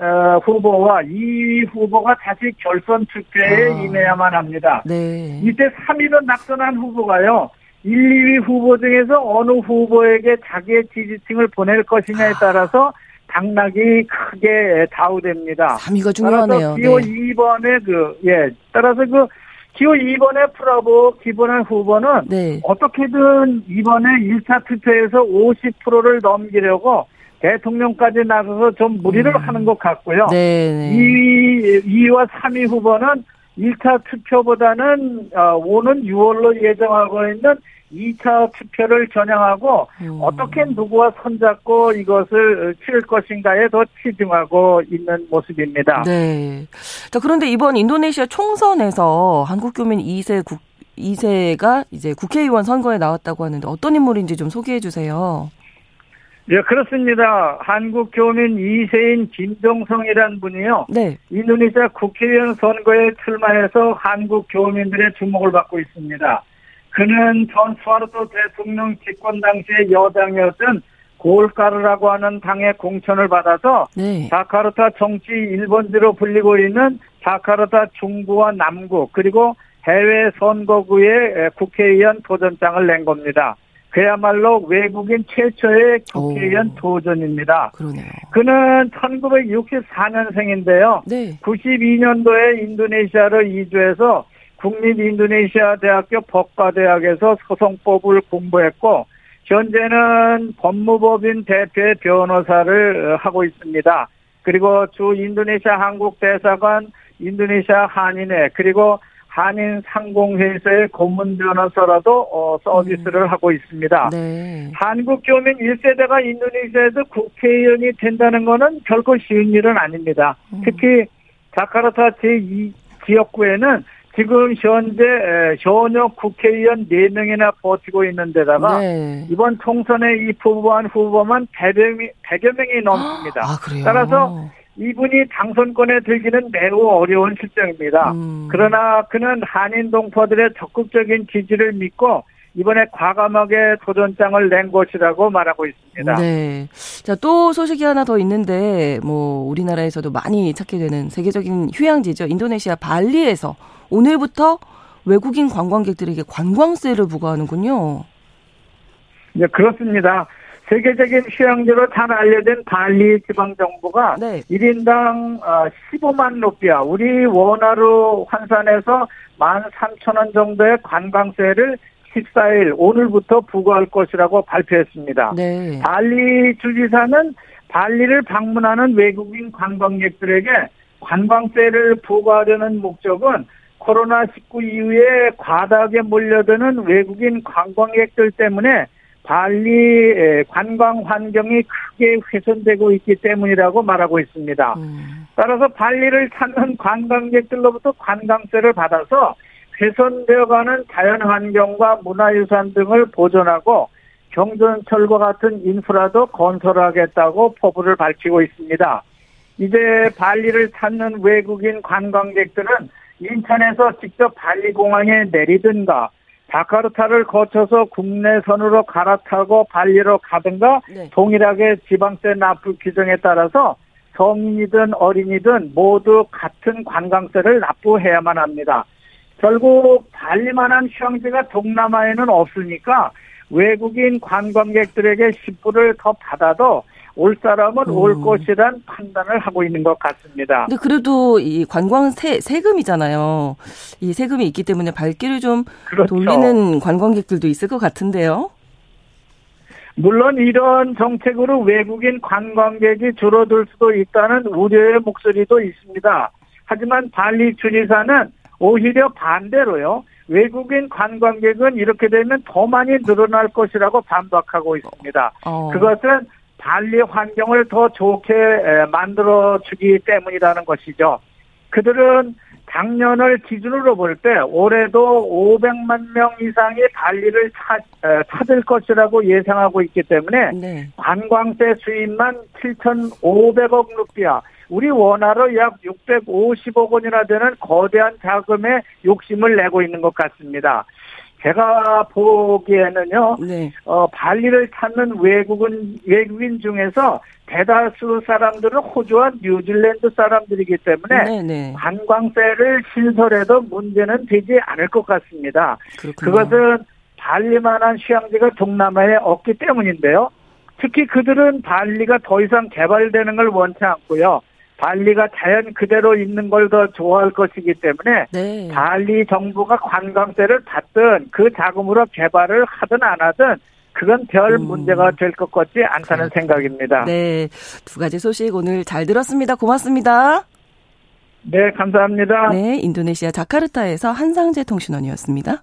어, 후보와 2위 후보가 다시 결선 투표에 아. 임해야만 합니다. 네. 이때 3위로 낙선한 후보가요. 1, 2위 후보 중에서 어느 후보에게 자기의 지지층을 보낼 것이냐에 아. 따라서 당락이 크게 좌우됩니다. 3위가 따라서 중요하네요. 기호 네. 2번의 그, 예, 따라서 그, 기호 2번의 프라보 기본한 후보는 네. 어떻게든 이번에 1차 투표에서 50%를 넘기려고 대통령까지 나서서 좀 무리를 음. 하는 것 같고요. 네. 네. 2위, 2위와 3위 후보는 1차 투표보다는 어, 오는 6월로 예정하고 있는 2차 투표를 겨냥하고 음. 어떻게 누구와 손잡고 이것을 치를 것인가에 더 치중하고 있는 모습입니다. 네. 자, 그런데 이번 인도네시아 총선에서 한국교민 2세 국, 2세가 이제 국회의원 선거에 나왔다고 하는데 어떤 인물인지 좀 소개해 주세요. 네, 그렇습니다. 한국 교민 2세인 김종성이라는 분이요. 네. 인도네시아 국회의원 선거에 출마해서 한국 교민들의 주목을 받고 있습니다. 그는 전 수아르토 대통령 집권 당시에 여당이었던 골카르라고 하는 당의 공천을 받아서 네. 자카르타 정치 1번지로 불리고 있는 자카르타 중부와 남구 그리고 해외 선거구에 국회의원 도전장을 낸 겁니다. 그야말로 외국인 최초의 국회의원 오. 도전입니다. 그러네요. 그는 1964년생인데요. 네. 92년도에 인도네시아로 이주해서 국립 인도네시아 대학교 법과대학에서 소송법을 공부했고 현재는 법무법인 대표의 변호사를 하고 있습니다. 그리고 주 인도네시아 한국 대사관, 인도네시아 한인회 그리고 한인 상공회의소의 고문 변호사라도 어, 서비스를 하고 있습니다. 네. 한국 교민 1세대가 인도네시아에서 국회의원이 된다는 것은 결코 쉬운 일은 아닙니다. 음. 특히 자카르타 제2 지역구에는 지금 현재 에, 현역 국회의원 4명이나 버티고 있는 데다가 네. 이번 총선에 입후보한 후보만 100여, 명, 100여 명이 넘습니다. 아, 그래요. 따라서 이분이 당선권에 들기는 매우 어려운 실정입니다. 음. 그러나 그는 한인 동포들의 적극적인 지지를 믿고 이번에 과감하게 도전장을 낸 것이라고 말하고 있습니다. 네. 자, 또 소식이 하나 더 있는데, 뭐, 우리나라에서도 많이 찾게 되는 세계적인 휴양지죠. 인도네시아 발리에서 오늘부터 외국인 관광객들에게 관광세를 부과하는군요. 네, 그렇습니다. 세계적인 휴양지로 잘 알려진 발리 지방정부가 네. 1인당 15만 루피아, 우리 원화로 환산해서 13,000원 정도의 관광세를 14일 오늘부터 부과할 것이라고 발표했습니다. 네. 발리 주지사는 발리를 방문하는 외국인 관광객들에게 관광세를 부과하려는 목적은 코로나19 이후에 과다하게 몰려드는 외국인 관광객들 때문에 발리 관광 환경이 크게 훼손되고 있기 때문이라고 말하고 있습니다. 음. 따라서 발리를 찾는 관광객들로부터 관광세를 받아서 훼손되어가는 자연환경과 문화유산 등을 보존하고 경전철과 같은 인프라도 건설하겠다고 포부를 밝히고 있습니다. 이제 발리를 찾는 외국인 관광객들은 인천에서 직접 발리 공항에 내리든가 자카르타를 거쳐서 국내선으로 갈아타고 발리로 가든가 네. 동일하게 지방세 납부 규정에 따라서 성인이든 어린이든 모두 같은 관광세를 납부해야만 합니다. 결국 발리만한 휴양지가 동남아에는 없으니까 외국인 관광객들에게 10불을 더 받아도 올 사람은 음. 올 것이란 판단을 하고 있는 것 같습니다. 근데 그래도 이 관광 세, 세금이잖아요. 이 세금이 있기 때문에 발길을 좀 그렇죠. 돌리는 관광객들도 있을 것 같은데요. 물론 이런 정책으로 외국인 관광객이 줄어들 수도 있다는 우려의 목소리도 있습니다. 하지만 발리 주지사는 오히려 반대로요. 외국인 관광객은 이렇게 되면 더 많이 늘어날 것이라고 반박하고 있습니다. 어. 그것은 발리 환경을 더 좋게 에, 만들어 주기 때문이라는 것이죠. 그들은 작년을 기준으로 볼 때 올해도 500만 명 이상이 발리를 찾, 에, 찾을 것이라고 예상하고 있기 때문에 네. 관광세 수입만 7,500억 루피아, 우리 원화로 약 650억 원이나 되는 거대한 자금에 욕심을 내고 있는 것 같습니다. 제가 보기에는요, 네. 어, 발리를 찾는 외국인, 외국인 중에서 대다수 사람들은 호주와 뉴질랜드 사람들이기 때문에 네, 네. 관광세를 신설해도 문제는 되지 않을 것 같습니다. 그렇군요. 그것은 발리만한 휴양지가 동남아에 없기 때문인데요. 특히 그들은 발리가 더 이상 개발되는 걸 원치 않고요. 발리가 자연 그대로 있는 걸 더 좋아할 것이기 때문에 네. 발리 정부가 관광세를 받든 그 자금으로 개발을 하든 안 하든 그건 별 음. 문제가 될 것 같지 않다는 생각입니다. 네. 두 가지 소식 오늘 잘 들었습니다. 고맙습니다. 네, 감사합니다. 네. 인도네시아 자카르타에서 한상재 통신원이었습니다.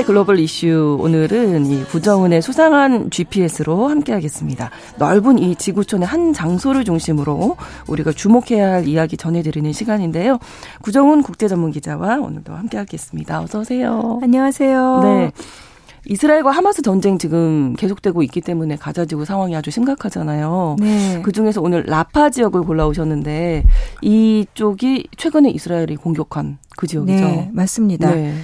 수요일의 글로벌 이슈 오늘은 이 구정은의 수상한 GPS로 함께하겠습니다. 넓은 이 지구촌의 한 장소를 중심으로 우리가 주목해야 할 이야기 전해드리는 시간인데요. 구정은 국제전문기자와 오늘도 함께하겠습니다. 어서 오세요. 안녕하세요. 네. 이스라엘과 하마스 전쟁 지금 계속되고 있기 때문에 가자 지구 상황이 아주 심각하잖아요. 네. 그 중에서 오늘 라파 지역을 골라오셨는데 이쪽이 최근에 이스라엘이 공격한 그 지역이죠. 네, 맞습니다. 네.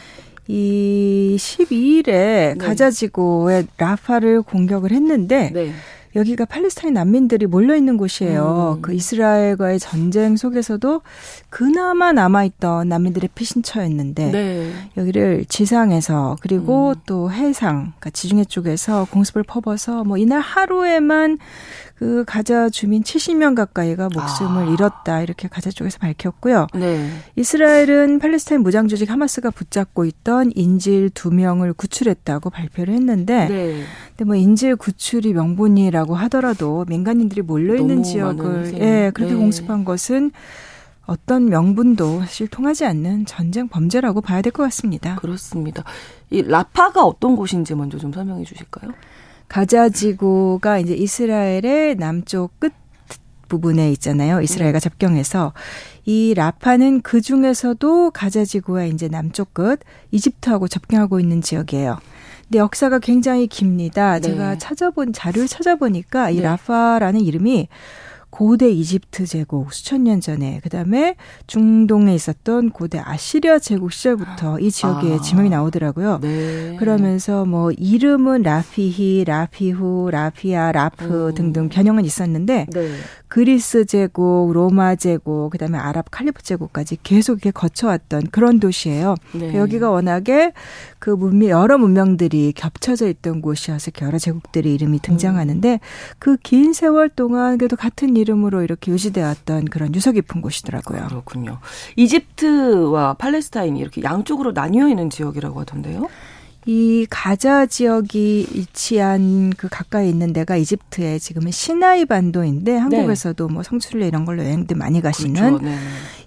이 12일에 가자 지구의 라파를 공격을 했는데 네. 여기가 팔레스타인 난민들이 몰려 있는 곳이에요. 음. 그 이스라엘과의 전쟁 속에서도 그나마 남아 있던 난민들의 피신처였는데 네. 여기를 지상에서 그리고 음. 또 해상, 그러니까 지중해 쪽에서 공습을 퍼버서 뭐 이날 하루에만 그 가자 주민 70명 가까이가 목숨을 아. 잃었다 이렇게 가자 쪽에서 밝혔고요. 네. 이스라엘은 팔레스타인 무장 조직 하마스가 붙잡고 있던 인질 두 명을 구출했다고 발표를 했는데, 네. 근데 뭐 인질 구출이 명분이라고 하더라도 민간인들이 몰려 있는 지역을. 예 그렇게 네. 공습한 것은 어떤 명분도 사실 통하지 않는 전쟁 범죄라고 봐야 될 것 같습니다. 그렇습니다. 이 라파가 어떤 곳인지 먼저 좀 설명해 주실까요? 가자 지구가 이제 이스라엘의 남쪽 끝 부분에 있잖아요. 이스라엘과 접경해서 이 라파는 그 중에서도 가자 지구와 이제 남쪽 끝 이집트하고 접경하고 있는 지역이에요. 근데 역사가 굉장히 깁니다. 네. 제가 찾아본 자료를 찾아보니까 이 네. 라파라는 이름이 고대 이집트 제국 수천 년 전에 그다음에 중동에 있었던 고대 아시리아 제국 시절부터 이 지역에 아. 지명이 나오더라고요. 네. 그러면서 뭐 이름은 라피히, 라피후, 라피아, 라프 음. 등등 변형은 있었는데 네. 그리스 제국, 로마 제국, 그다음에 아랍 칼리프 제국까지 계속 이렇게 거쳐왔던 그런 도시예요. 네. 여기가 워낙에 그 문명 여러 문명들이 겹쳐져 있던 곳이어서 여러 제국들의 이름이 등장하는데 그 긴 세월 동안 그래도 같은 이름으로 이렇게 유지되어 왔던 그런 유서 깊은 곳이더라고요. 그렇군요. 이집트와 팔레스타인이 이렇게 양쪽으로 나뉘어 있는 지역이라고 하던데요. 이 가자 지역이 위치한 그 가까이 있는 데가 이집트의 지금은 시나이 반도인데 한국에서도 뭐 성출례 이런 걸로 여행들 많이 가시는 그렇죠. 네.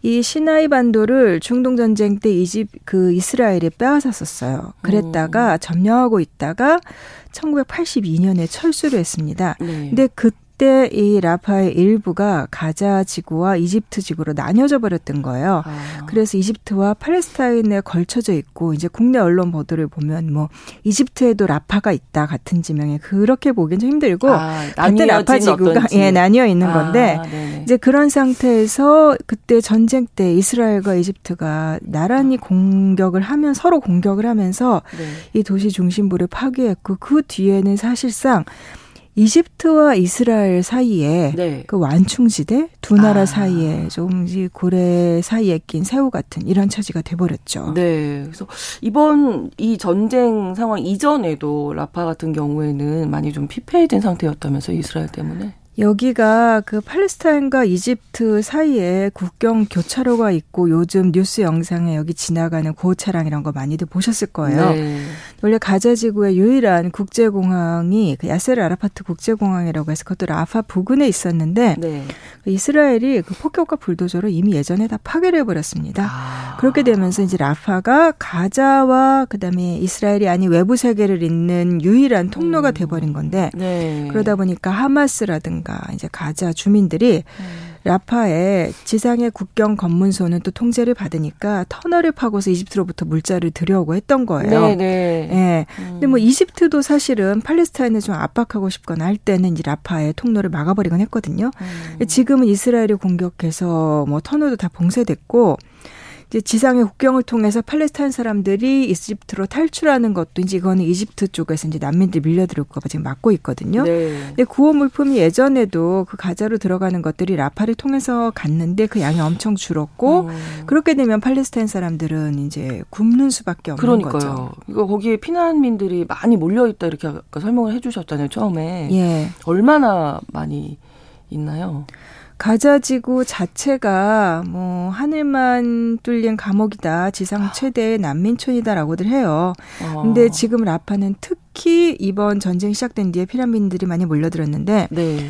이 시나이 반도를 중동 전쟁 때 이집 그 이스라엘이 빼앗았었어요. 그랬다가 점령하고 있다가 1982년에 철수를 했습니다. 네. 근데 그 때 이 라파의 일부가 가자 지구와 이집트 지구로 나뉘어져 버렸던 거예요. 아. 그래서 이집트와 팔레스타인에 걸쳐져 있고 이제 국내 언론 보도를 보면 뭐 이집트에도 라파가 있다 같은 지명에 그렇게 보기엔 좀 힘들고 아, 그때 라파 지구가 어떤 지역. 예 나뉘어 있는 건데 아. 이제 그런 상태에서 그때 전쟁 때 이스라엘과 이집트가 나란히 공격을 하면 서로 공격을 하면서 네. 이 도시 중심부를 파괴했고 그 뒤에는 사실상 이집트와 이스라엘 사이에 네. 그 완충지대 두 나라 아. 사이에 조금 이 고래 사이에 낀 새우 같은 이런 처지가 돼버렸죠. 네. 그래서 이번 이 전쟁 상황 이전에도 라파 같은 경우에는 많이 좀 피폐해진 상태였다면서 이스라엘 때문에. 여기가 그 팔레스타인과 이집트 사이에 국경 교차로가 있고 요즘 뉴스 영상에 여기 지나가는 고호 차량 이런 거 많이들 보셨을 거예요. 네. 원래 가자 지구의 유일한 국제공항이 그 야세르 아라파트 국제공항이라고 해서 그것도 라파 부근에 있었는데 네. 이스라엘이 그 폭격과 불도저로 이미 예전에 다 파괴를 해버렸습니다. 아. 그렇게 되면서 이제 라파가 가자와 그다음에 이스라엘이 아닌 외부 세계를 잇는 유일한 통로가 돼버린 건데 네. 그러다 보니까 하마스라든가 이제 가자 주민들이 라파의 지상의 국경 검문소는 또 통제를 받으니까 터널을 파고서 이집트로부터 물자를 들여오고 했던 거예요. 네, 네. 예. 근데 뭐 이집트도 사실은 팔레스타인을 좀 압박하고 싶거나 할 때는 이제 라파의 통로를 막아버리곤 했거든요. 음. 지금은 이스라엘이 공격해서 뭐 터널도 다 봉쇄됐고 이제 지상의 국경을 통해서 팔레스타인 사람들이 이집트로 탈출하는 것도 이제 이거는 이집트 쪽에서 이제 난민들 밀려들을까 봐 지금 막고 있거든요. 네. 근데 구호 물품이 예전에도 그 가자로 들어가는 것들이 라파를 통해서 갔는데 그 양이 엄청 줄었고 음. 그렇게 되면 팔레스타인 사람들은 이제 굶는 수밖에 없는 그러니까요. 거죠. 이거 거기에 피난민들이 많이 몰려 있다 이렇게 아까 설명을 해주셨잖아요 처음에. 예. 얼마나 많이 있나요? 가자 지구 자체가 뭐 하늘만 뚫린 감옥이다. 지상 최대의 난민촌이다라고들 해요. 어. 근데 지금 라파는 특히 이번 전쟁 시작된 뒤에 피난민들이 많이 몰려들었는데 네.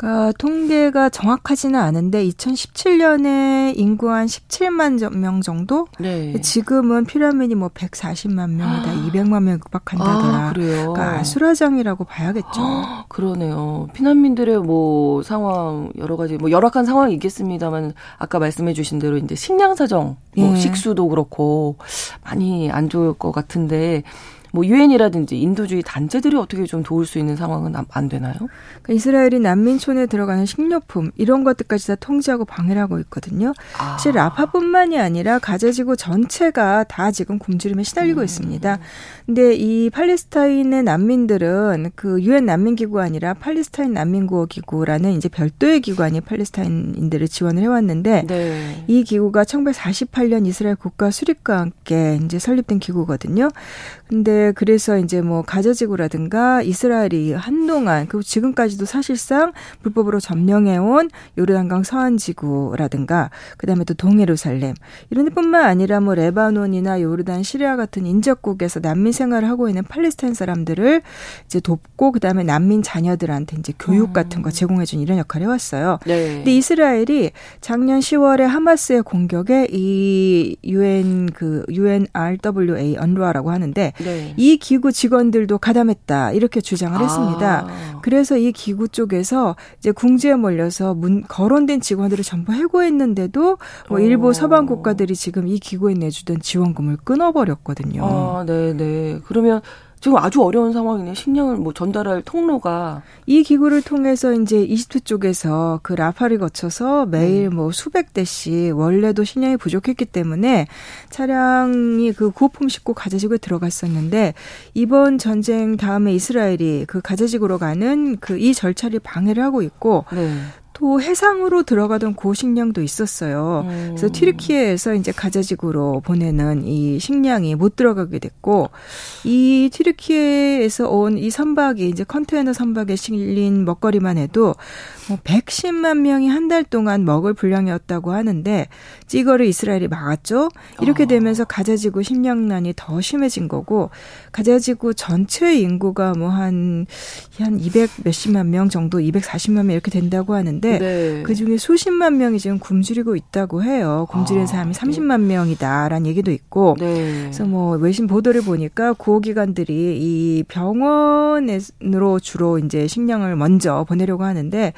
그러니까 통계가 정확하지는 않은데 2017년에 인구 한 17만 명 정도? 네. 지금은 피라민이 뭐 140만 명이다, 200만 명 육박한다더라. 아, 그래요. 그러니까 아수라장이라고 봐야겠죠. 그러네요. 피난민들의 뭐 상황 여러 가지 뭐 열악한 상황이 있겠습니다만 아까 말씀해주신 대로 이제 식량 사정, 뭐 예. 식수도 그렇고 많이 안 좋을 것 같은데 뭐 유엔이라든지 인도주의 단체들이 어떻게 좀 도울 수 있는 상황은 안, 안 되나요? 그러니까 이스라엘이 난민촌에 들어가는 식료품 이런 것들까지 다 통제하고 방해를 하고 있거든요. 아. 사실 라파뿐만이 아니라 가자지구 전체가 다 지금 굶주림에 시달리고 음. 있습니다. 근데 이 팔레스타인의 난민들은 그 유엔 난민 기구가 아니라 팔레스타인 난민 구호 기구라는 이제 별도의 기관이 팔레스타인인들을 지원을 해왔는데 네. 이 기구가 1948년 이스라엘 국가 수립과 함께 이제 설립된 기구거든요. 근데 그래서 이제 뭐 가자지구라든가 이스라엘이 한동안 그리고 지금까지도 사실상 불법으로 점령해온 요르단강 서안 지구라든가 그다음에 또 동예루살렘 이런 데뿐만 아니라 뭐 레바논이나 요르단, 시리아 같은 인접국에서 난민 생활을 하고 있는 팔레스타인 사람들을 이제 돕고 그다음에 난민 자녀들한테 이제 교육 같은 거 제공해 준 이런 역할을 해 왔어요. 네. 근데 이스라엘이 작년 10월에 하마스의 공격에 이 UN 그 UNRWA 언루아라고 하는데 네. 이 기구 직원들도 가담했다 이렇게 주장을 했습니다. 아. 그래서 이 기구 쪽에서 이제 궁지에 몰려서 문 거론된 직원들을 전부 해고했는데도 뭐 어. 일부 서방 국가들이 지금 이 기구에 내주던 지원금을 끊어버렸거든요. 아, 네, 네. 그러면 지금 아주 어려운 상황이네요. 식량을 뭐 전달할 통로가 이 기구를 통해서 이제 이집트 쪽에서 그 라파를 거쳐서 매일 음. 뭐 수백 대씩 원래도 식량이 부족했기 때문에 차량이 그 구호품 싣고 가자지구에 들어갔었는데 이번 전쟁 다음에 이스라엘이 그 가자지구로 가는 그 이 절차를 방해를 하고 있고 네. 또 해상으로 들어가던 고식량도 있었어요. 음. 그래서 튀르키예에서 이제 가자지구로 보내는 이 식량이 못 들어가게 됐고 이 튀르키예에서 온 이 선박이 이제 컨테이너 선박에 실린 먹거리만 해도 뭐 110만 명이 한 달 동안 먹을 분량이었다고 하는데 이거를 이스라엘이 막았죠. 이렇게 아. 되면서 가자지구 식량난이 더 심해진 거고 가자지구 전체 인구가 뭐 한 한 200 몇십만 명 정도, 240만 명 이렇게 된다고 하는데 네. 그 중에 수십만 명이 지금 굶주리고 있다고 해요. 굶주린 아, 사람이 30만 명이다라는 얘기도 있고. 네. 그래서 뭐 외신 보도를 보니까 구호기관들이 이 병원으로 주로 이제 식량을 먼저 보내려고 하는데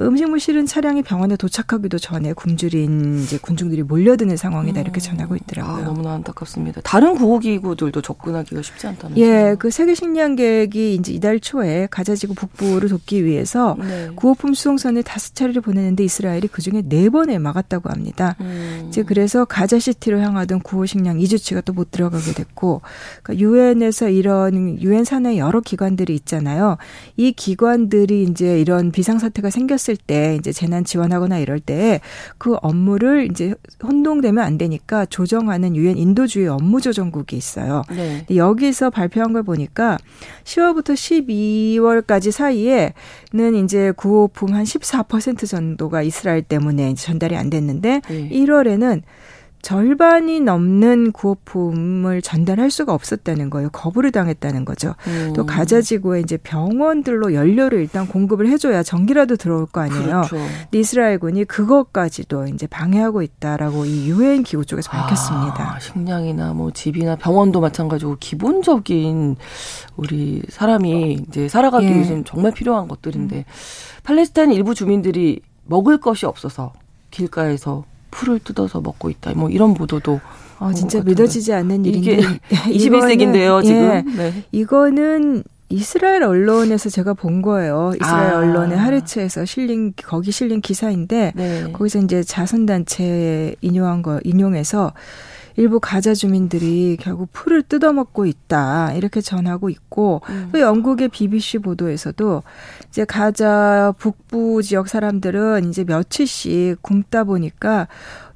음식물 실은 차량이 병원에 도착하기도 전에 굶주린 이제 군중들이 몰려드는 상황이다 이렇게 전하고 아, 있더라고요. 너무나 안타깝습니다. 다른 구호기구들도 접근하기가 쉽지 않다는. 예, 그 세계 식량 계획이 이제 이달 초에 가자지구 북부를 돕기 위해서 네. 구호품 수송선을 다섯 차례를 보내는데 이스라엘이 그 중에 네 번을 막았다고 합니다. 음. 이제 그래서 가자 시티로 향하던 구호 식량 2주치가 또 못 들어가게 됐고, 유엔에서 이런 유엔 산하의 여러 기관들이 있잖아요. 이 기관들이 이제 이런 비상 사태가 생겼을 때 이제 재난 지원하거나 이럴 때 그 업무를 이제 혼동되면 안 되니까 조정하는 유엔 인도주의 업무 조정국이 있어요. 네. 여기서 발표한 걸 보니까 10월부터 12월까지 사이에는 이제 구호품 한14% 정도가 이스라엘 때문에 전달이 안 됐는데 네. 1월에는 절반이 넘는 구호품을 전달할 수가 없었다는 거예요. 거부를 당했다는 거죠. 음. 또 가자 지구에 이제 병원들로 연료를 일단 공급을 해줘야 전기라도 들어올 거 아니에요. 그렇죠. 근데 이스라엘군이 그것까지도 이제 방해하고 있다라고 이 유엔 기구 쪽에서 밝혔습니다. 아, 식량이나 뭐 집이나 병원도 마찬가지고 기본적인 우리 사람이 이제 살아가기 예. 위해서는 정말 필요한 것들인데 팔레스타인 일부 주민들이 먹을 것이 없어서 길가에서 풀을 뜯어서 먹고 있다. 뭐 이런 보도도 어, 진짜. 믿어지지 않는 이게 일인데 <laughs> <laughs> 21세기인데요, 이거는, 지금. 예, 네. 이거는 이스라엘 언론에서 제가 본 거예요. 이스라엘 아. 언론의 하르츠에서 실린 거기 실린 기사인데 네. 거기서 이제 자선 단체 인용한 거 인용해서 일부 가자 주민들이 결국 풀을 뜯어먹고 있다 이렇게 전하고 있고 음. 또 영국의 BBC 보도에서도 이제 가자 북부 지역 사람들은 이제 며칠씩 굶다 보니까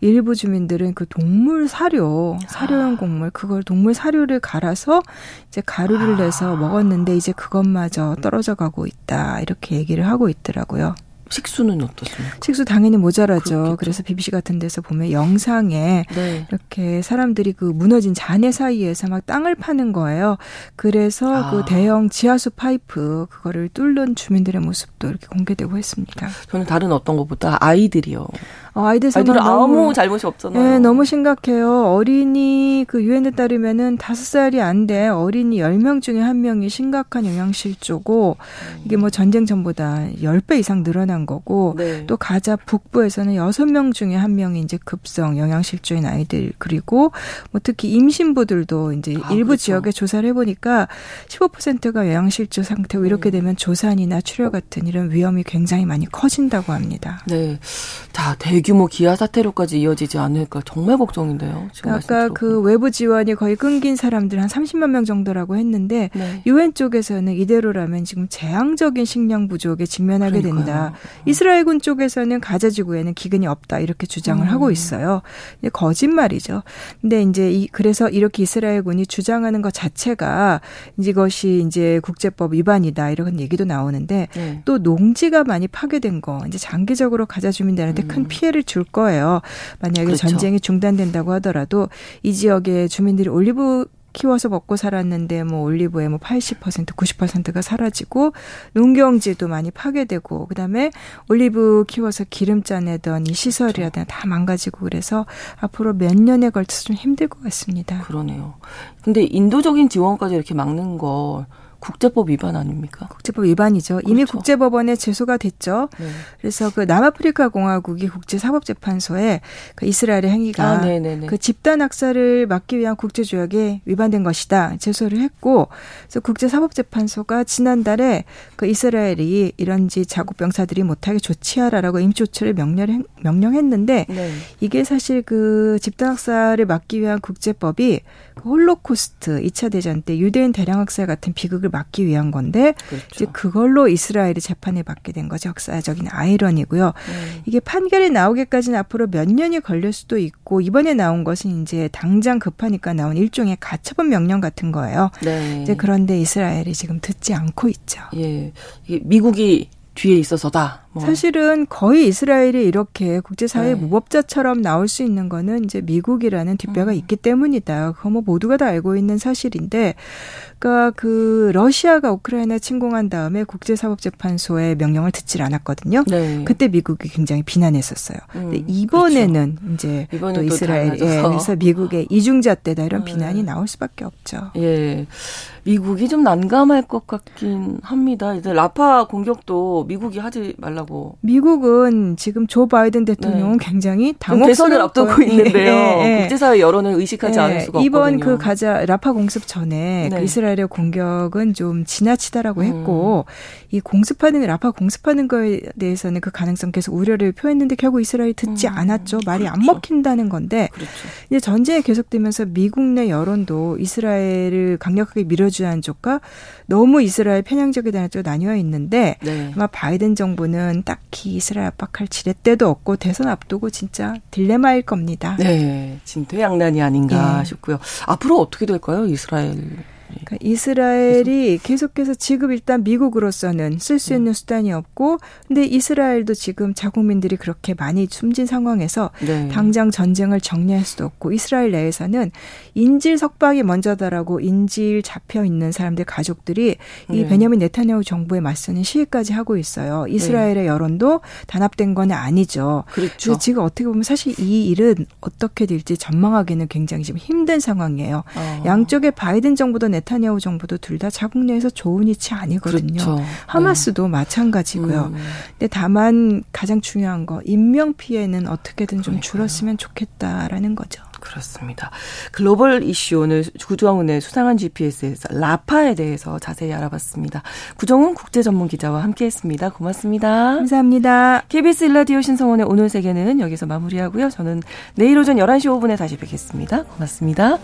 일부 주민들은 그 동물 사료 사료용 곡물 그걸 동물 사료를 갈아서 이제 가루를 내서 먹었는데 이제 그것마저 떨어져 가고 있다 이렇게 얘기를 하고 있더라고요. 식수는 어떻습니까? 식수 당연히 모자라죠. 그렇겠죠. 그래서 BBC 같은 데서 보면 영상에 네. 이렇게 사람들이 그 무너진 잔해 사이에서 막 땅을 파는 거예요. 그래서 아. 그 대형 지하수 파이프 그거를 뚫는 주민들의 모습도 이렇게 공개되고 했습니다. 저는 다른 어떤 것보다 아이들이요. 어, 아이들 아이들은 상황 아무 너무 잘못이 없잖아요. 네, 너무 심각해요. 어린이 그 유엔에 따르면은 다섯 살이 안 돼 어린이 열 명 중에 한 명이 심각한 영양실조고 이게 뭐 전쟁 전보다 열 배 이상 늘어난 거고 네. 또 가자 북부에서는 여섯 명 중에 한 명이 이제 급성 영양실조인 아이들 그리고 뭐 특히 임신부들도 이제 아, 일부 그렇죠. 지역에 조사를 해 보니까 15%가 영양실조 상태고 이렇게 음. 되면 조산이나 출혈 같은 이런 위험이 굉장히 많이 커진다고 합니다. 네. 자, 대 규모 기아 사태로까지 이어지지 않을까 정말 걱정인데요. 지금 말씀 아까 그. 외부 지원이 거의 끊긴 사람들 한 30만 명 정도라고 했는데 네. 유엔 쪽에서는 이대로라면 지금 재앙적인 식량 부족에 직면하게 그러니까요. 된다. 이스라엘군 쪽에서는 가자 지구에는 기근이 없다 이렇게 주장을 음. 하고 있어요. 근데 거짓말이죠. 근데 이제 이 그래서 이렇게 이스라엘군이 주장하는 것 자체가 이것이 이제 국제법 위반이다 이런 얘기도 나오는데 네. 또 농지가 많이 파괴된 거 이제 장기적으로 가자 주민들한테 큰 피해를 줄 거예요. 만약에 음. 그렇죠. 전쟁이 중단된다고 하더라도 이 지역의 주민들이 올리브 키워서 먹고 살았는데 뭐 올리브의 뭐80% 90%가 사라지고 농경지도 많이 파괴되고 그다음에 올리브 키워서 기름 짜 내던 이 시설이라든가 다 망가지고 그래서 앞으로 몇 년에 걸쳐서 좀 힘들 것 같습니다. 그러네요. 근데 인도적인 지원까지 이렇게 막는 거 국제법 위반 아닙니까? 국제법 위반이죠. 그렇죠. 이미 국제법원에 제소가 됐죠. 네. 그래서 그 남아프리카 공화국이 국제사법재판소에 그 이스라엘의 행위가 아, 그 집단 학살을 막기 위한 국제조약에 위반된 것이다 제소를 했고, 그래서 국제사법재판소가 지난달에 그 이스라엘이 이런지 자국 병사들이 못하게 조치하라라고 임시조치를 명령 명령했는데 네. 이게 사실 그 집단 학살을 막기 위한 국제법이 그 홀로코스트 2차 대전 때 유대인 대량 학살 같은 비극을 막기 위한 건데 그렇죠. 이제 그걸로 이스라엘이 재판을 받게 된 거죠. 역사적인 아이러니고요. 네. 이게 판결이 나오기까지는 앞으로 몇 년이 걸릴 수도 있고 이번에 나온 것은 이제 당장 급하니까 나온 일종의 가처분 명령 같은 거예요. 네. 이제 그런데 이스라엘이 지금 듣지 않고 있죠. 예. 미국이 뒤에 있어서다. 뭐. 사실은 거의 이스라엘이 이렇게 국제사회 네. 무법자처럼 나올 수 있는 거는 이제 미국이라는 뒷배가 음. 있기 때문이다. 그거 뭐 모두가 다 알고 있는 사실인데, 그러니까 그 러시아가 우크라이나 침공한 다음에 국제사법재판소의 명령을 듣질 않았거든요. 네. 그때 미국이 굉장히 비난했었어요. 음, 근데 이번에는 그렇죠. 이제 또 이스라엘에 그래서 미국의 이중잣대다 이런 네. 비난이 나올 수밖에 없죠. 예. 미국이 좀 난감할 것 같긴 합니다. 이제 라파 공격도 미국이 하지 말라고. 미국은 지금 조 바이든 대통령은 네. 굉장히 당혹스러운 대선을 앞두고 있는데요. 네. 국제사회 여론을 의식하지 네. 않을 수가 없거든요. 이번 그 가자 라파 공습 전에 그 네. 이스라엘의 공격은 좀 지나치다라고 음. 했고 음. 이 공습하는 라파 공습하는 거에 대해서는 그 가능성 계속 우려를 표했는데 결국 이스라엘이 듣지 음. 않았죠. 말이 그렇죠. 안 먹힌다는 건데 그렇죠. 이제 전쟁이 계속되면서 미국 내 여론도 이스라엘을 강력하게 밀어주 주한 쪽과 너무 이스라엘 편향적이다는 쪽 나뉘어 있는데 네. 아마 바이든 정부는 딱히 이스라엘 압박할 지렛대도 없고 대선 앞두고 진짜 딜레마일 겁니다. 네, 진퇴양난이 아닌가 네. 싶고요. 앞으로 어떻게 될까요, 이스라엘? 그러니까 이스라엘이 계속해서 지금 일단 미국으로서는 쓸 수 있는 음. 수단이 없고 근데 이스라엘도 지금 자국민들이 그렇게 많이 숨진 상황에서 네. 당장 전쟁을 정리할 수도 없고 이스라엘 내에서는 인질 석방이 먼저다라고 인질 잡혀 있는 사람들 가족들이 이 네. 베냐민 네타냐후 정부에 맞서는 시위까지 하고 있어요. 이스라엘의 네. 여론도 단합된 건 아니죠. 그렇죠. 지금 어떻게 보면 사실 이 일은 어떻게 될지 전망하기는 굉장히 지금 힘든 상황이에요. 어. 양쪽의 바이든 정부도 네타냐후 정부도 둘 다 자국 내에서 좋은 위치 아니거든요. 그렇죠. 하마스도 네. 마찬가지고요. 음. 근데 다만 가장 중요한 거 인명 피해는 어떻게든 좀 그러니까요. 줄었으면 좋겠다라는 거죠. 그렇습니다. 글로벌 이슈 오늘 구정훈의 수상한 GPS에서 라파에 대해서 자세히 알아봤습니다. 구정훈 국제 전문 기자와 함께했습니다. 고맙습니다. 감사합니다. KBS 일라디오 신성원의 오늘 세계는 여기서 마무리하고요. 저는 내일 오전 11시 5분에 다시 뵙겠습니다. 고맙습니다.